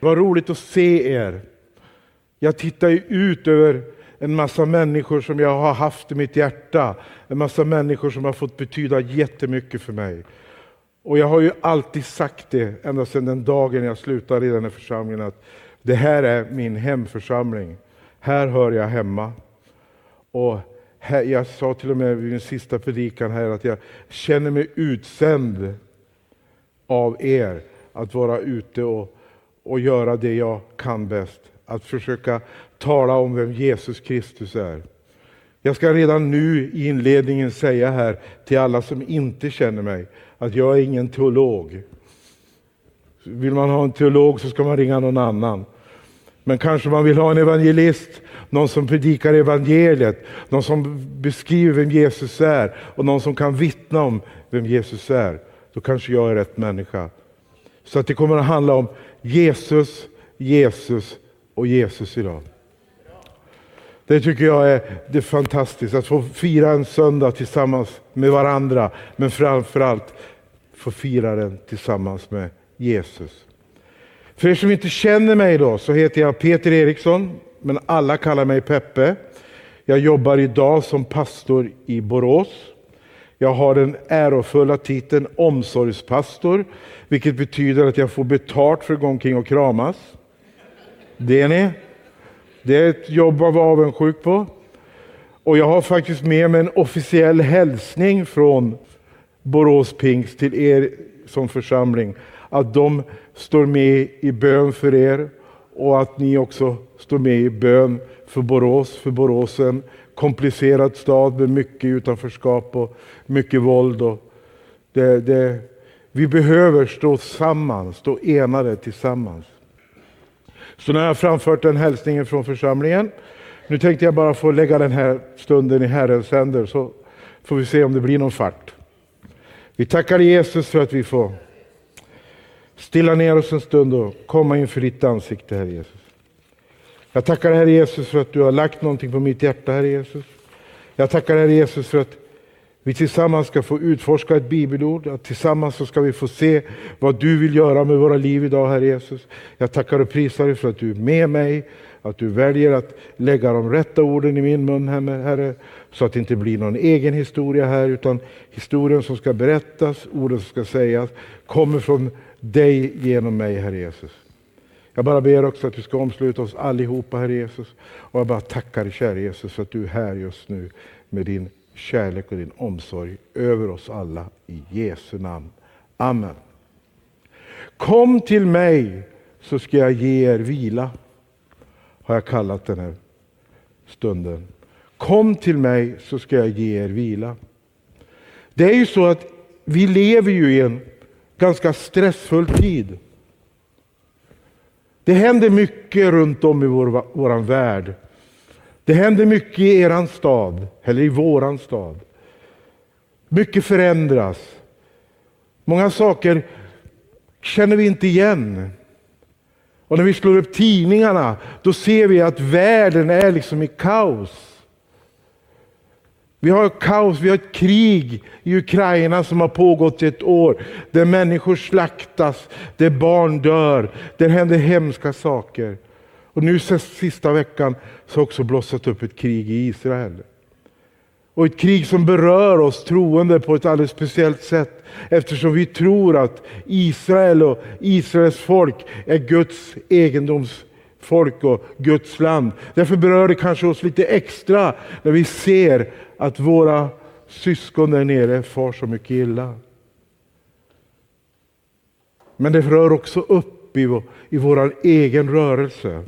Vad roligt att se er. Jag tittar ju ut över en massa människor som jag har haft i mitt hjärta. En massa människor som har fått betyda jättemycket för mig. Och jag har ju alltid sagt det, ända sedan den dagen jag slutade i den här församlingen, att det här är min hemförsamling. Här hör jag hemma. Och här, jag sa till och med vid min sista predikan här att jag känner mig utsänd av er att vara ute och, och göra det jag kan bäst. Att försöka tala om vem Jesus Kristus är. Jag ska redan nu i inledningen säga här till alla som inte känner mig att jag är ingen teolog. Vill man ha en teolog så ska man ringa någon annan. Men kanske man vill ha en evangelist, någon som predikar evangeliet, någon som beskriver vem Jesus är och någon som kan vittna om vem Jesus är. Då kanske jag är rätt människa. Så att det kommer att handla om Jesus, Jesus och Jesus idag. Det tycker jag är, det fantastiskt, att få fira en söndag tillsammans med varandra, men framförallt få fira den tillsammans med Jesus. För er som inte känner mig då, så heter jag Peter Eriksson, men alla kallar mig Peppe. Jag jobbar idag som pastor i Borås. Jag har den ärofulla titeln omsorgspastor, vilket betyder att jag får betalt för att gå omkring och kramas. Det är ni. Det är ett jobb att vara avundsjuk på. Och jag har faktiskt med mig en officiell hälsning från Borås Pingst till er som församling. Att de står med i bön för er och att ni också står med i bön för Borås. För Boråsen komplicerad stad med mycket utanförskap och mycket våld. Och det, det, vi behöver stå samman, stå enade tillsammans. Så nu har jag framfört den hälsningen från församlingen. Nu tänkte jag bara få lägga den här stunden i Herrens händer så får vi se om det blir någon fart. Vi tackar Jesus för att vi får stilla ner oss en stund och komma inför ditt ansikte, Herre Jesus. Jag tackar Herre Jesus för att du har lagt någonting på mitt hjärta, Herre Jesus. Jag tackar Herre Jesus för att vi tillsammans ska få utforska ett bibelord, att tillsammans så ska vi få se vad du vill göra med våra liv idag, Herre Jesus. Jag tackar och prisar dig för att du är med mig, att du väljer att lägga de rätta orden i min mun, Herre, så att det inte blir någon egen historia här, utan historien som ska berättas, orden som ska sägas, kommer från dig genom mig, Herre Jesus. Jag bara ber också att du ska omsluta oss allihopa, Herre Jesus. Och jag bara tackar dig, kära Jesus, för att du är här just nu med din kärlek och din omsorg över oss alla. I Jesu namn. Amen. Kom till mig så ska jag ge er vila, har jag kallat den här stunden. Kom till mig så ska jag ge er vila. Det är ju så att vi lever ju i en ganska stressfull tid. Det händer mycket runt om i vår, vår värld. Det händer mycket i eran stad, eller i våran stad. Mycket förändras. Många saker känner vi inte igen. Och när vi slår upp tidningarna, då ser vi att världen är liksom i kaos. Vi har kaos, vi har ett krig i Ukraina som har pågått i ett år. Där människor slaktas, där barn dör, där händer hemska saker. Och nu sista veckan så har också blossat upp ett krig i Israel. Och ett krig som berör oss troende på ett alldeles speciellt sätt. Eftersom vi tror att Israel och Israels folk är Guds folk och Guds land. Därför berör det kanske oss lite extra när vi ser att våra syskon där nere far så mycket illa. Men det rör också upp i vår, i vår egen rörelse.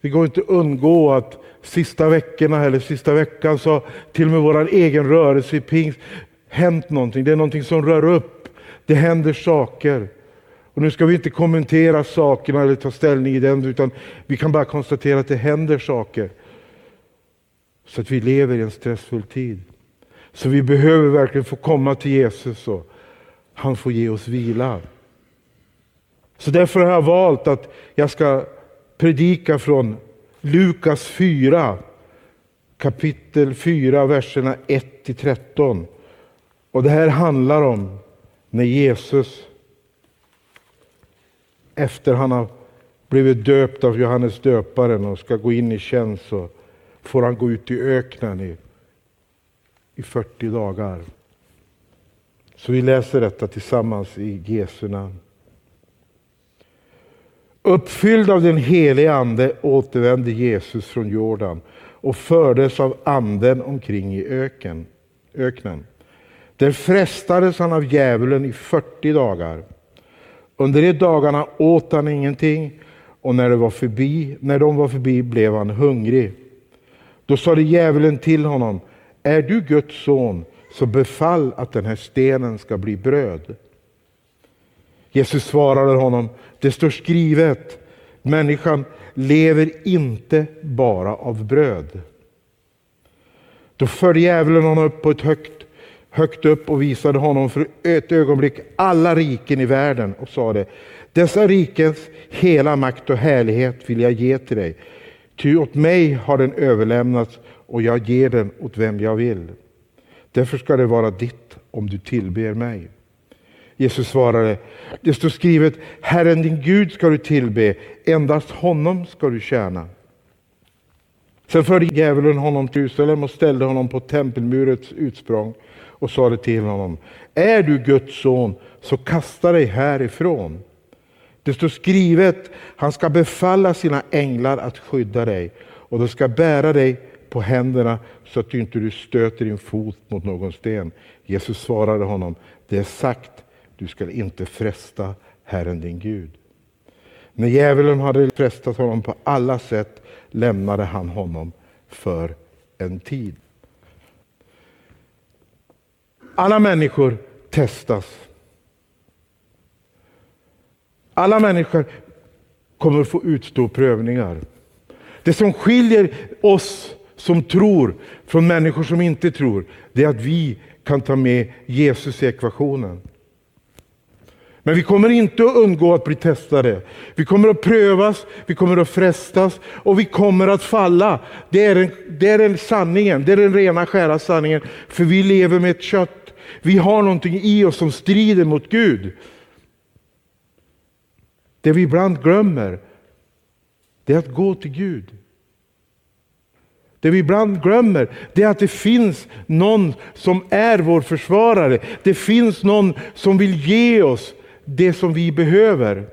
Det går inte att undgå att sista veckorna eller sista veckan så till och med vår egen rörelse i pingst hänt någonting. Det är någonting som rör upp. Det händer saker. Och nu ska vi inte kommentera sakerna eller ta ställning i den utan vi kan bara konstatera att det händer saker. Så att vi lever i en stressfull tid. Så vi behöver verkligen få komma till Jesus och han får ge oss vila. Så därför har jag valt att jag ska predika från Lukas 4, kapitel 4, verserna 1 13. Och det här handlar om när Jesus efter han har blivit döpt av Johannes döparen och ska gå in i tjänst så får han gå ut i öknen i, i 40 dagar. Så vi läser detta tillsammans i Jesu namn. Uppfylld av den helige Ande återvände Jesus från Jordan och fördes av anden omkring i öken, öknen. Där frestades han av djävulen i 40 dagar. Under de dagarna åt han ingenting och när, det var förbi, när de var förbi blev han hungrig. Då sade djävulen till honom, är du Guds son så befall att den här stenen ska bli bröd. Jesus svarade honom, det står skrivet, människan lever inte bara av bröd. Då förde djävulen honom upp på ett högt, högt upp och visade honom för ett ögonblick alla riken i världen och sade, dessa rikens hela makt och härlighet vill jag ge till dig. Ty åt mig har den överlämnats och jag ger den åt vem jag vill. Därför ska det vara ditt om du tillber mig. Jesus svarade, det står skrivet, Herren din Gud ska du tillbe, endast honom ska du tjäna. Sen förde djävulen honom till Jerusalem och ställde honom på tempelmurets utsprång och sade till honom, är du Guds son så kasta dig härifrån. Det står skrivet, han ska befalla sina änglar att skydda dig och de ska bära dig på händerna så att du inte du stöter din fot mot någon sten. Jesus svarade honom, det är sagt, du ska inte fresta Herren din Gud. När djävulen hade frestat honom på alla sätt lämnade han honom för en tid. Alla människor testas. Alla människor kommer att få utstå prövningar. Det som skiljer oss som tror från människor som inte tror, det är att vi kan ta med Jesus i ekvationen. Men vi kommer inte att undgå att bli testade. Vi kommer att prövas, vi kommer att frestas och vi kommer att falla. Det är, den, det är den sanningen, det är den rena skära sanningen. För vi lever med ett kött. Vi har någonting i oss som strider mot Gud. Det vi ibland glömmer, det är att gå till Gud. Det vi ibland glömmer det är att det finns någon som är vår försvarare. Det finns någon som vill ge oss det som vi behöver.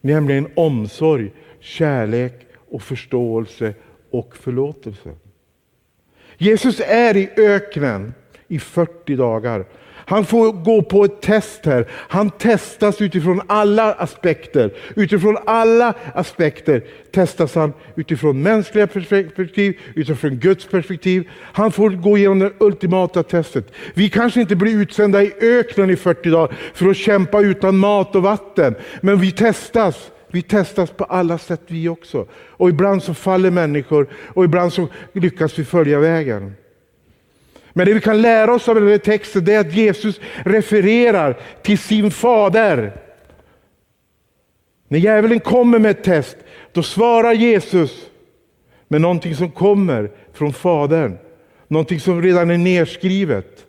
Nämligen omsorg, kärlek och förståelse och förlåtelse. Jesus är i öknen i 40 dagar han får gå på ett test här. Han testas utifrån alla aspekter. Utifrån alla aspekter testas han utifrån mänskliga perspektiv, utifrån Guds perspektiv. Han får gå igenom det ultimata testet. Vi kanske inte blir utsända i öknen i 40 dagar för att kämpa utan mat och vatten. Men vi testas. Vi testas på alla sätt vi också. Och ibland så faller människor och ibland så lyckas vi följa vägen. Men det vi kan lära oss av den här texten det är att Jesus refererar till sin fader. När djävulen kommer med ett test, då svarar Jesus med någonting som kommer från Fadern. Någonting som redan är nedskrivet.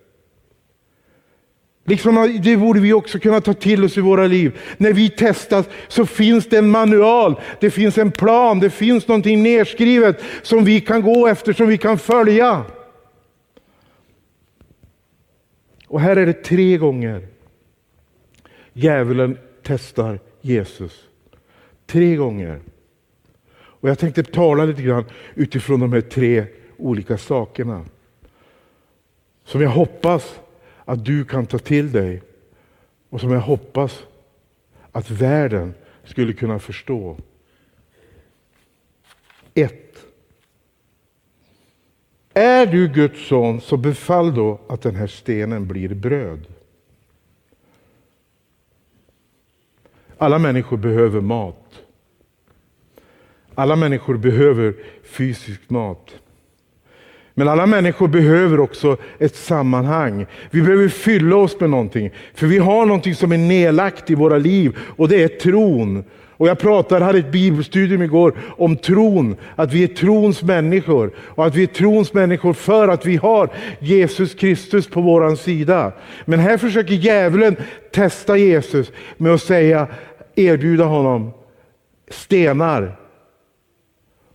Liksom det borde vi också kunna ta till oss i våra liv. När vi testas så finns det en manual, det finns en plan, det finns någonting nedskrivet som vi kan gå efter, som vi kan följa. Och här är det tre gånger djävulen testar Jesus. Tre gånger. Och Jag tänkte tala lite grann utifrån de här tre olika sakerna. Som jag hoppas att du kan ta till dig och som jag hoppas att världen skulle kunna förstå. Ett. Är du Guds son så befall då att den här stenen blir bröd. Alla människor behöver mat. Alla människor behöver fysisk mat. Men alla människor behöver också ett sammanhang. Vi behöver fylla oss med någonting. För vi har någonting som är nedlagt i våra liv och det är tron. Och jag pratade, hade ett bibelstudium igår om tron, att vi är trons människor. Och att vi är trons människor för att vi har Jesus Kristus på vår sida. Men här försöker djävulen testa Jesus med att säga, erbjuda honom stenar.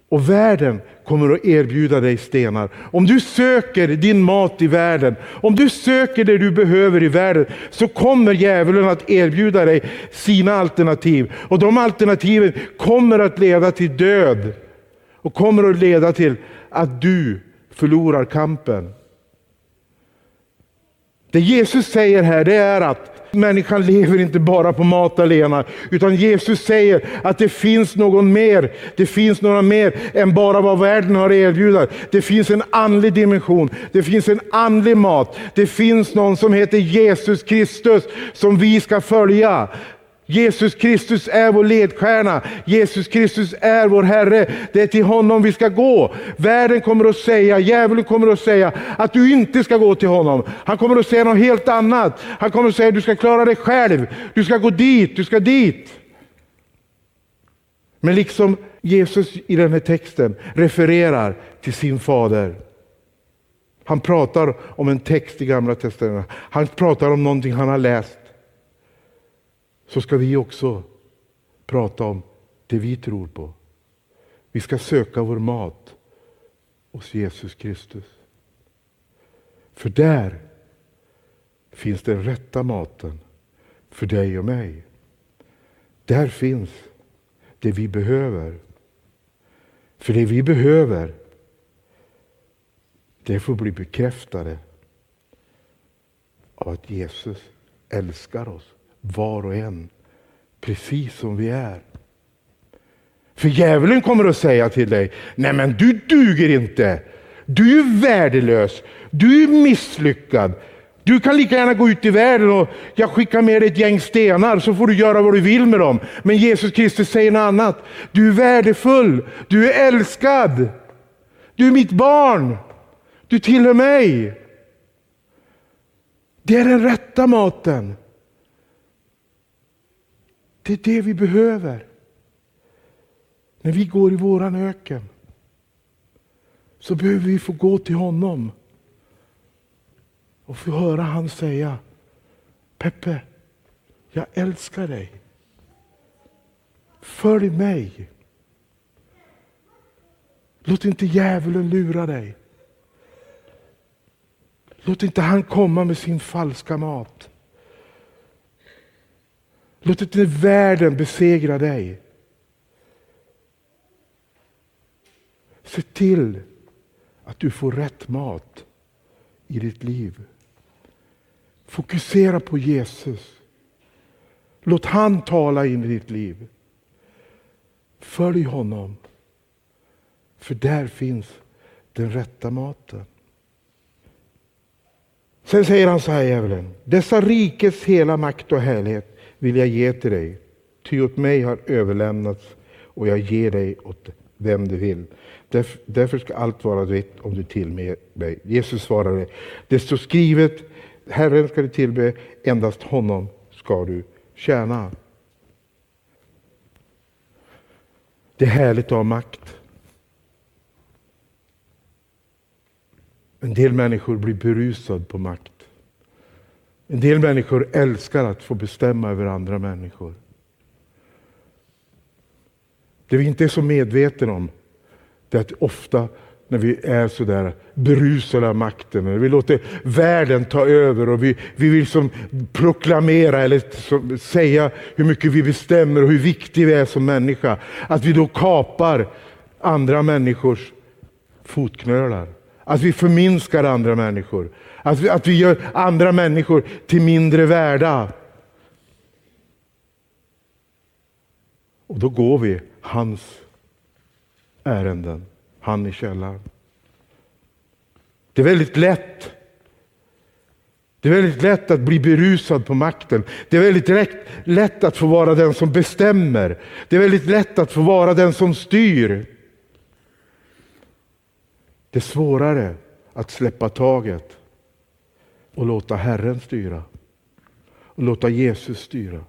Och världen kommer att erbjuda dig stenar. Om du söker din mat i världen, om du söker det du behöver i världen, så kommer djävulen att erbjuda dig sina alternativ. Och de alternativen kommer att leda till död. Och kommer att leda till att du förlorar kampen. Det Jesus säger här det är att Människan lever inte bara på mat alena, utan Jesus säger att det finns någon mer. Det finns några mer än bara vad världen har erbjudit. Det finns en andlig dimension, det finns en andlig mat. Det finns någon som heter Jesus Kristus som vi ska följa. Jesus Kristus är vår ledstjärna. Jesus Kristus är vår Herre. Det är till honom vi ska gå. Världen kommer att säga, djävulen kommer att säga att du inte ska gå till honom. Han kommer att säga något helt annat. Han kommer att säga att du ska klara dig själv. Du ska gå dit, du ska dit. Men liksom Jesus i den här texten refererar till sin fader. Han pratar om en text i Gamla Testamentet. Han pratar om någonting han har läst så ska vi också prata om det vi tror på. Vi ska söka vår mat hos Jesus Kristus. För där finns den rätta maten för dig och mig. Där finns det vi behöver. För det vi behöver, det får bli bekräftade av att Jesus älskar oss var och en, precis som vi är. För djävulen kommer att säga till dig, nej men du duger inte. Du är värdelös. Du är misslyckad. Du kan lika gärna gå ut i världen och jag skickar med dig ett gäng stenar så får du göra vad du vill med dem. Men Jesus Kristus säger något annat. Du är värdefull. Du är älskad. Du är mitt barn. Du tillhör mig. Det är den rätta maten. Det är det vi behöver. När vi går i våran öken så behöver vi få gå till honom och få höra han säga Peppe, jag älskar dig. Följ mig. Låt inte djävulen lura dig. Låt inte han komma med sin falska mat. Låt inte världen besegra dig. Se till att du får rätt mat i ditt liv. Fokusera på Jesus. Låt han tala in i ditt liv. Följ honom. För där finns den rätta maten. Sen säger han så här djävulen. Dessa rikes hela makt och härlighet vill jag ge till dig. Ty åt mig har överlämnats och jag ger dig åt vem du vill. Därför ska allt vara ditt om du tillber mig. Jesus svarade, det står skrivet, Herren ska du tillbe, endast honom ska du tjäna. Det är härligt att ha makt. En del människor blir berusade på makt. En del människor älskar att få bestämma över andra människor. Det vi inte är så medvetna om, det är att ofta när vi är så där berusade av makten, när vi låter världen ta över och vi, vi vill som proklamera eller säga hur mycket vi bestämmer och hur viktig vi är som människa, att vi då kapar andra människors fotknölar. Att vi förminskar andra människor. Att vi, att vi gör andra människor till mindre värda. Och då går vi hans ärenden, han i källaren. Det är väldigt lätt det är väldigt lätt att bli berusad på makten. Det är väldigt lätt, lätt att få vara den som bestämmer. Det är väldigt lätt att få vara den som styr. Det är svårare att släppa taget och låta Herren styra. Och låta Jesus styra.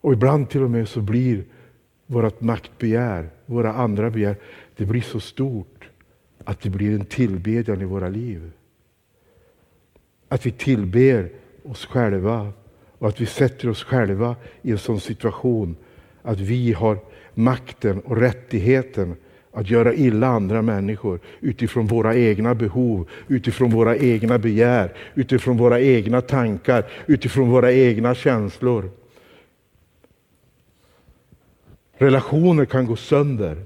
Och ibland till och med så blir vårt maktbegär, våra andra begär, det blir så stort att det blir en tillbedjan i våra liv. Att vi tillber oss själva och att vi sätter oss själva i en sån situation att vi har makten och rättigheten att göra illa andra människor utifrån våra egna behov, utifrån våra egna begär, utifrån våra egna tankar, utifrån våra egna känslor. Relationer kan gå sönder.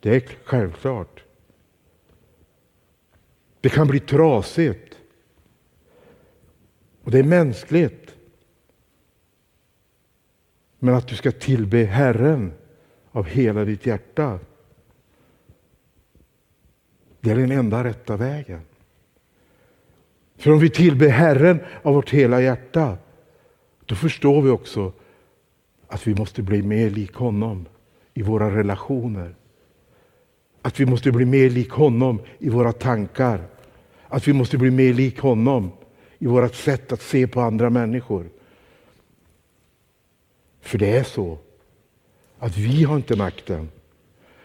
Det är självklart. Det kan bli trasigt. Och det är mänskligt. Men att du ska tillbe Herren av hela ditt hjärta. Det är den enda rätta vägen. För om vi tillber Herren av vårt hela hjärta, då förstår vi också att vi måste bli mer lik honom i våra relationer. Att vi måste bli mer lik honom i våra tankar. Att vi måste bli mer lik honom i vårt sätt att se på andra människor. För det är så att vi har inte makten.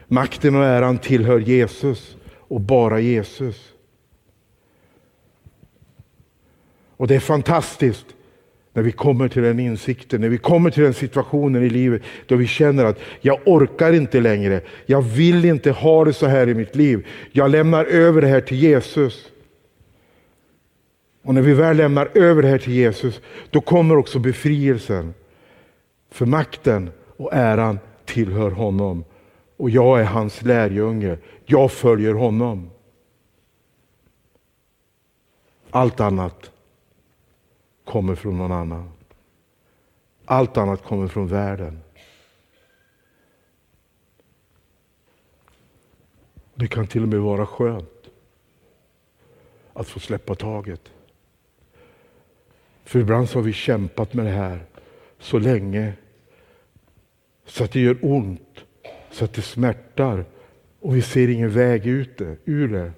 Makten och äran tillhör Jesus och bara Jesus. Och det är fantastiskt när vi kommer till den insikten, när vi kommer till den situationen i livet då vi känner att jag orkar inte längre. Jag vill inte ha det så här i mitt liv. Jag lämnar över det här till Jesus. Och när vi väl lämnar över det här till Jesus, då kommer också befrielsen. För makten och äran tillhör honom. Och jag är hans lärjunge. Jag följer honom. Allt annat kommer från någon annan. Allt annat kommer från världen. Det kan till och med vara skönt att få släppa taget. För ibland så har vi kämpat med det här så länge så att det gör ont, så att det smärtar och vi ser ingen väg ut det, ur det.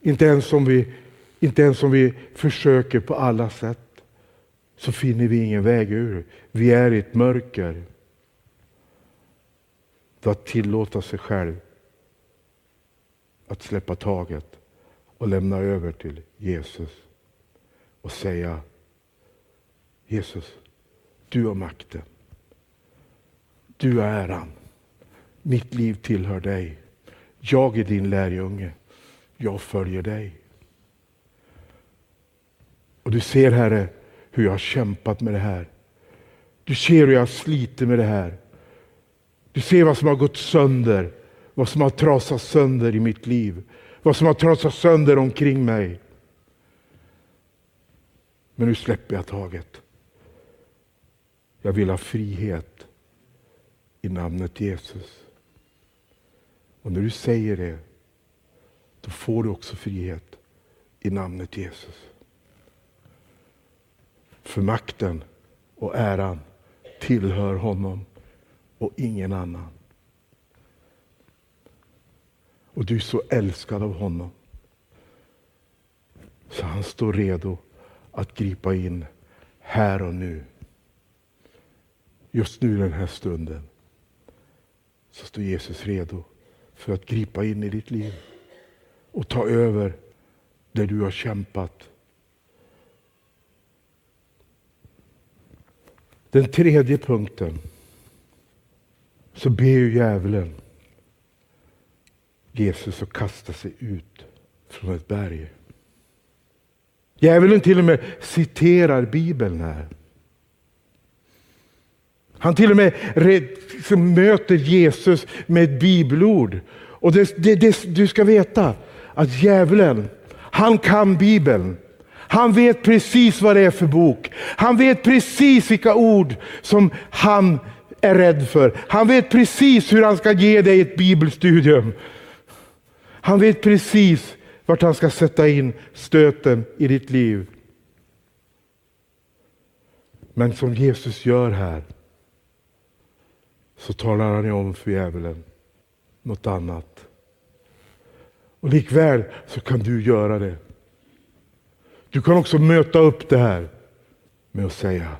Inte ens, om vi, inte ens om vi försöker på alla sätt så finner vi ingen väg ur. Vi är i ett mörker. Då att tillåta sig själv att släppa taget och lämna över till Jesus och säga Jesus, du har makten. Du är äran. Mitt liv tillhör dig. Jag är din lärjunge. Jag följer dig. Och du ser Herre hur jag har kämpat med det här. Du ser hur jag har slitit med det här. Du ser vad som har gått sönder, vad som har trasat sönder i mitt liv, vad som har trasat sönder omkring mig. Men nu släpper jag taget. Jag vill ha frihet i namnet Jesus. Och när du säger det, då får du också frihet i namnet Jesus. För makten och äran tillhör honom och ingen annan. Och du är så älskad av honom. Så han står redo att gripa in här och nu. Just nu den här stunden så står Jesus redo för att gripa in i ditt liv och ta över där du har kämpat. Den tredje punkten så ber ju djävulen Jesus att kasta sig ut från ett berg. Djävulen till och med citerar Bibeln här. Han till och med möter Jesus med ett bibelord. Och det, det, det, du ska veta att djävulen, han kan Bibeln. Han vet precis vad det är för bok. Han vet precis vilka ord som han är rädd för. Han vet precis hur han ska ge dig ett bibelstudium. Han vet precis vart han ska sätta in stöten i ditt liv. Men som Jesus gör här, så talar han om för djävulen något annat. Och likväl så kan du göra det. Du kan också möta upp det här med att säga,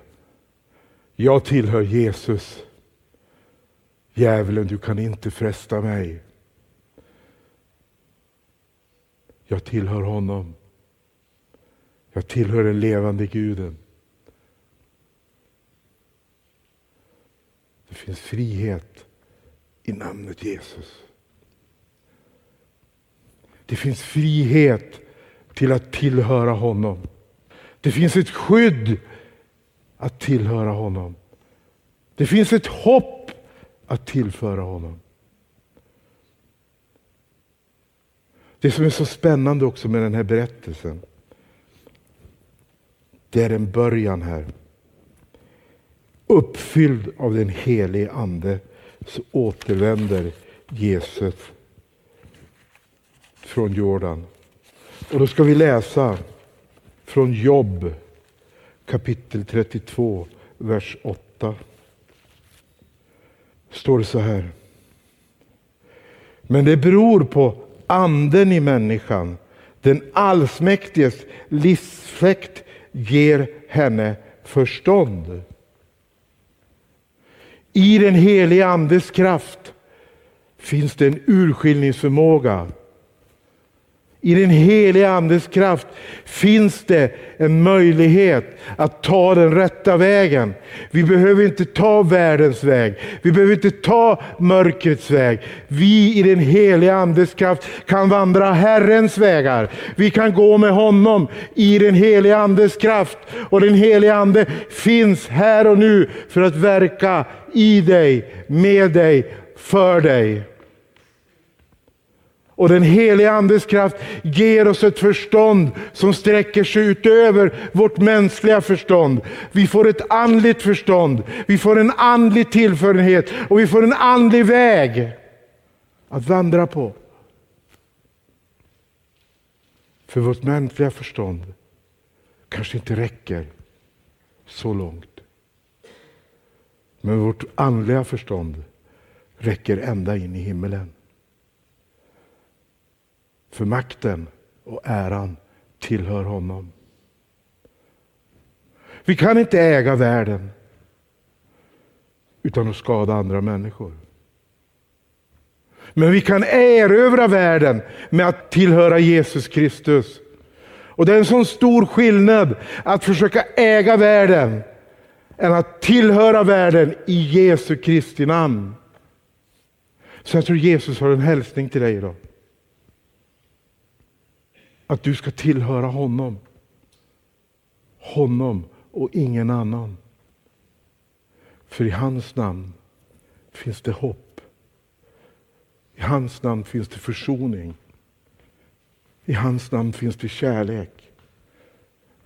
jag tillhör Jesus. Djävulen, du kan inte fresta mig. Jag tillhör honom. Jag tillhör den levande guden. Det finns frihet i namnet Jesus. Det finns frihet till att tillhöra honom. Det finns ett skydd att tillhöra honom. Det finns ett hopp att tillföra honom. Det som är så spännande också med den här berättelsen, det är en början här. Uppfylld av den helige Ande så återvänder Jesus från Jordan. Och då ska vi läsa från Jobb kapitel 32, vers 8. Står det så här. Men det beror på anden i människan. Den allsmäktiges livsfläkt ger henne förstånd. I den helige andes kraft finns det en urskiljningsförmåga i den heliga Andes kraft finns det en möjlighet att ta den rätta vägen. Vi behöver inte ta världens väg. Vi behöver inte ta mörkrets väg. Vi i den heliga Andes kraft kan vandra Herrens vägar. Vi kan gå med honom i den heliga Andes kraft. Och den heliga Ande finns här och nu för att verka i dig, med dig, för dig. Och den heliga Andes kraft ger oss ett förstånd som sträcker sig utöver vårt mänskliga förstånd. Vi får ett andligt förstånd, vi får en andlig tillförenhet och vi får en andlig väg att vandra på. För vårt mänskliga förstånd kanske inte räcker så långt. Men vårt andliga förstånd räcker ända in i himmelen. För makten och äran tillhör honom. Vi kan inte äga världen utan att skada andra människor. Men vi kan erövra världen med att tillhöra Jesus Kristus. Och det är en sån stor skillnad att försöka äga världen än att tillhöra världen i Jesu Kristi namn. Så jag tror Jesus har en hälsning till dig idag. Att du ska tillhöra honom. Honom och ingen annan. För i hans namn finns det hopp. I hans namn finns det försoning. I hans namn finns det kärlek.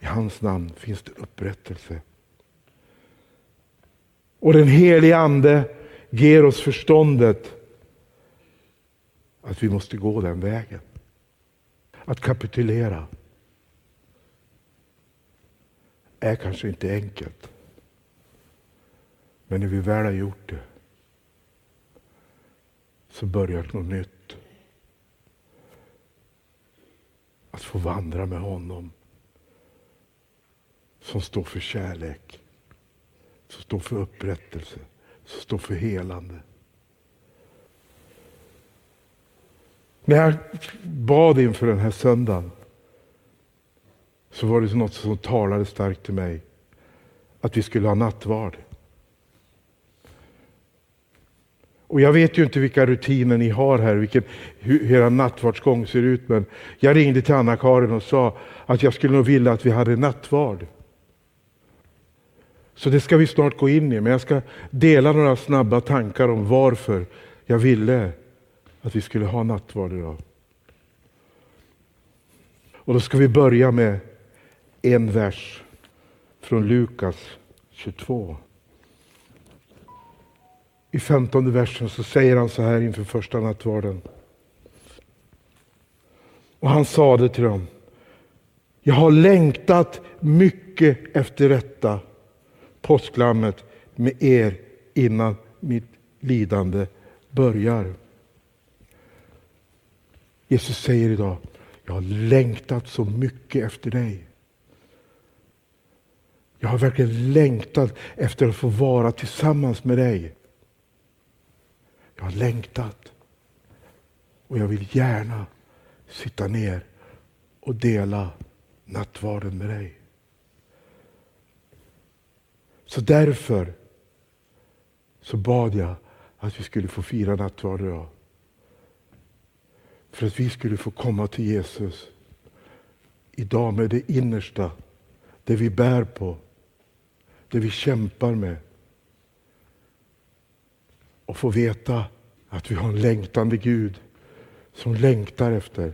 I hans namn finns det upprättelse. Och den helige Ande ger oss förståndet att vi måste gå den vägen att kapitulera är kanske inte enkelt. Men när vi väl har gjort det så börjar något nytt. Att få vandra med honom som står för kärlek, som står för upprättelse, som står för helande. När jag bad inför den här söndagen så var det något som talade starkt till mig. Att vi skulle ha nattvard. Och jag vet ju inte vilka rutiner ni har här, vilken, hur er nattvardsgång ser ut. Men jag ringde till Anna-Karin och sa att jag skulle nog vilja att vi hade nattvard. Så det ska vi snart gå in i, men jag ska dela några snabba tankar om varför jag ville att vi skulle ha nattvard idag. Och då ska vi börja med en vers från Lukas 22. I femtonde versen så säger han så här inför första nattvarden. Och han sade till dem. Jag har längtat mycket efter detta påsklammet med er innan mitt lidande börjar. Jesus säger idag, jag har längtat så mycket efter dig. Jag har verkligen längtat efter att få vara tillsammans med dig. Jag har längtat och jag vill gärna sitta ner och dela nattvarden med dig. Så därför så bad jag att vi skulle få fira nattvarden idag. För att vi skulle få komma till Jesus idag med det innersta, det vi bär på, det vi kämpar med. Och få veta att vi har en längtande Gud som längtar efter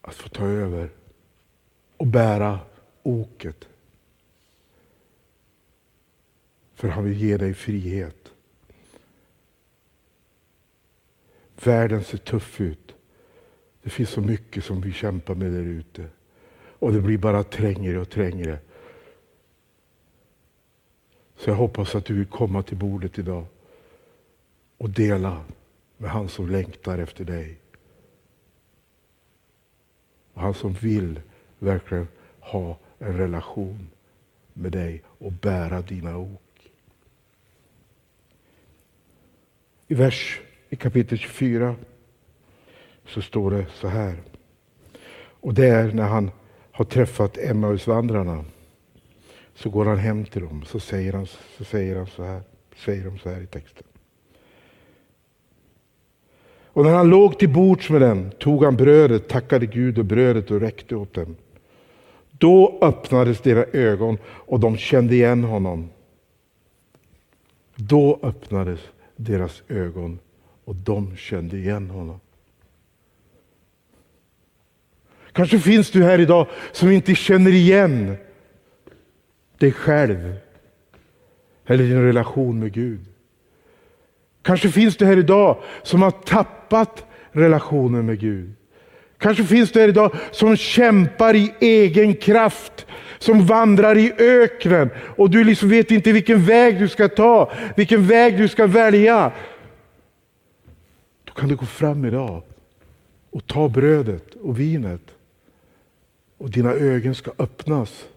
att få ta över och bära oket. För han vill ge dig frihet. Världen ser tuff ut. Det finns så mycket som vi kämpar med där ute. Och det blir bara trängre och trängre. Så jag hoppas att du vill komma till bordet idag och dela med han som längtar efter dig. Och han som vill verkligen ha en relation med dig och bära dina ok. I vers i kapitel 24 så står det så här. Och det är när han har träffat Emmausvandrarna så går han hem till dem så säger han så, säger han så här, säger de så här i texten. Och när han låg till bords med dem tog han brödet, tackade Gud och brödet och räckte åt dem. Då öppnades deras ögon och de kände igen honom. Då öppnades deras ögon och de kände igen honom. Kanske finns du här idag som inte känner igen dig själv eller din relation med Gud. Kanske finns du här idag som har tappat relationen med Gud. Kanske finns du här idag som kämpar i egen kraft, som vandrar i öknen och du liksom vet inte vilken väg du ska ta, vilken väg du ska välja. Då kan du gå fram idag och ta brödet och vinet och dina ögon ska öppnas.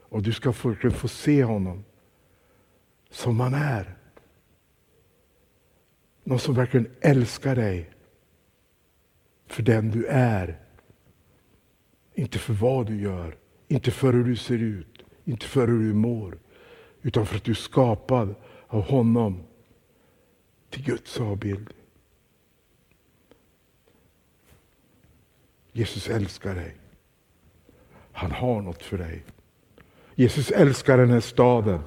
Och du ska få, få se honom som han är. Någon som verkligen älskar dig för den du är. Inte för vad du gör, inte för hur du ser ut, inte för hur du mår. Utan för att du är skapad av honom till Guds avbild. Jesus älskar dig. Han har något för dig. Jesus älskar den här staden.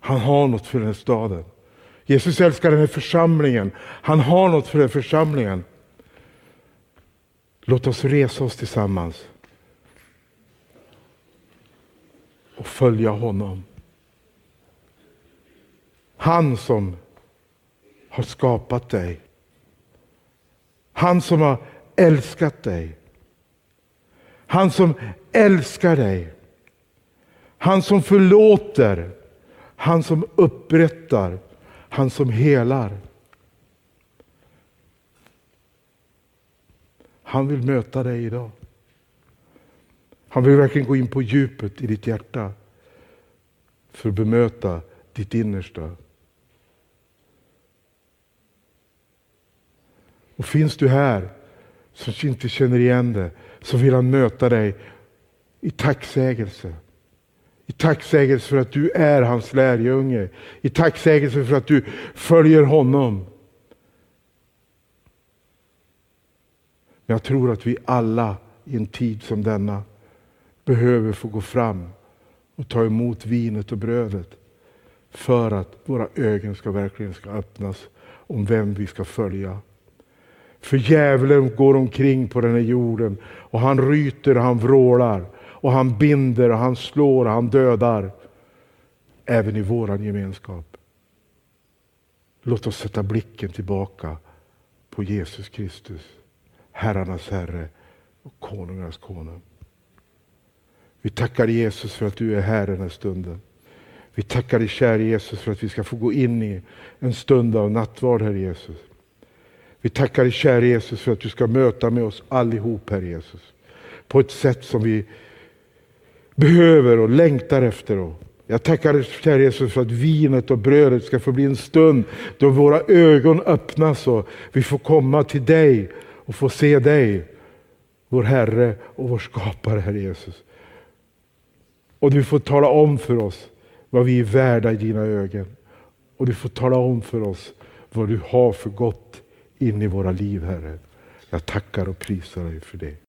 Han har något för den här staden. Jesus älskar den här församlingen. Han har något för den här församlingen. Låt oss resa oss tillsammans och följa honom. Han som har skapat dig. Han som har älskat dig. Han som älskar dig. Han som förlåter. Han som upprättar. Han som helar. Han vill möta dig idag. Han vill verkligen gå in på djupet i ditt hjärta för att bemöta ditt innersta. Och finns du här som inte känner igen det så vill han möta dig i tacksägelse. I tacksägelse för att du är hans lärjunge. I tacksägelse för att du följer honom. Jag tror att vi alla i en tid som denna behöver få gå fram och ta emot vinet och brödet för att våra ögon ska verkligen ska öppnas om vem vi ska följa. För djävulen går omkring på den här jorden och han ryter och han vrålar och han binder och han slår och han dödar. Även i våran gemenskap. Låt oss sätta blicken tillbaka på Jesus Kristus, herrarnas Herre och konungarnas konung. Vi tackar Jesus för att du är här den här stunden. Vi tackar dig kära Jesus för att vi ska få gå in i en stund av nattvard, Herre Jesus. Vi tackar dig kära Jesus för att du ska möta med oss allihop, Herre Jesus. På ett sätt som vi behöver och längtar efter. Och jag tackar kära Jesus för att vinet och brödet ska få bli en stund då våra ögon öppnas och vi får komma till dig och få se dig, vår Herre och vår skapare, Herre Jesus. Och du får tala om för oss vad vi är värda i dina ögon. Och du får tala om för oss vad du har för gott in i våra liv, Herre. Jag tackar och prisar dig för det.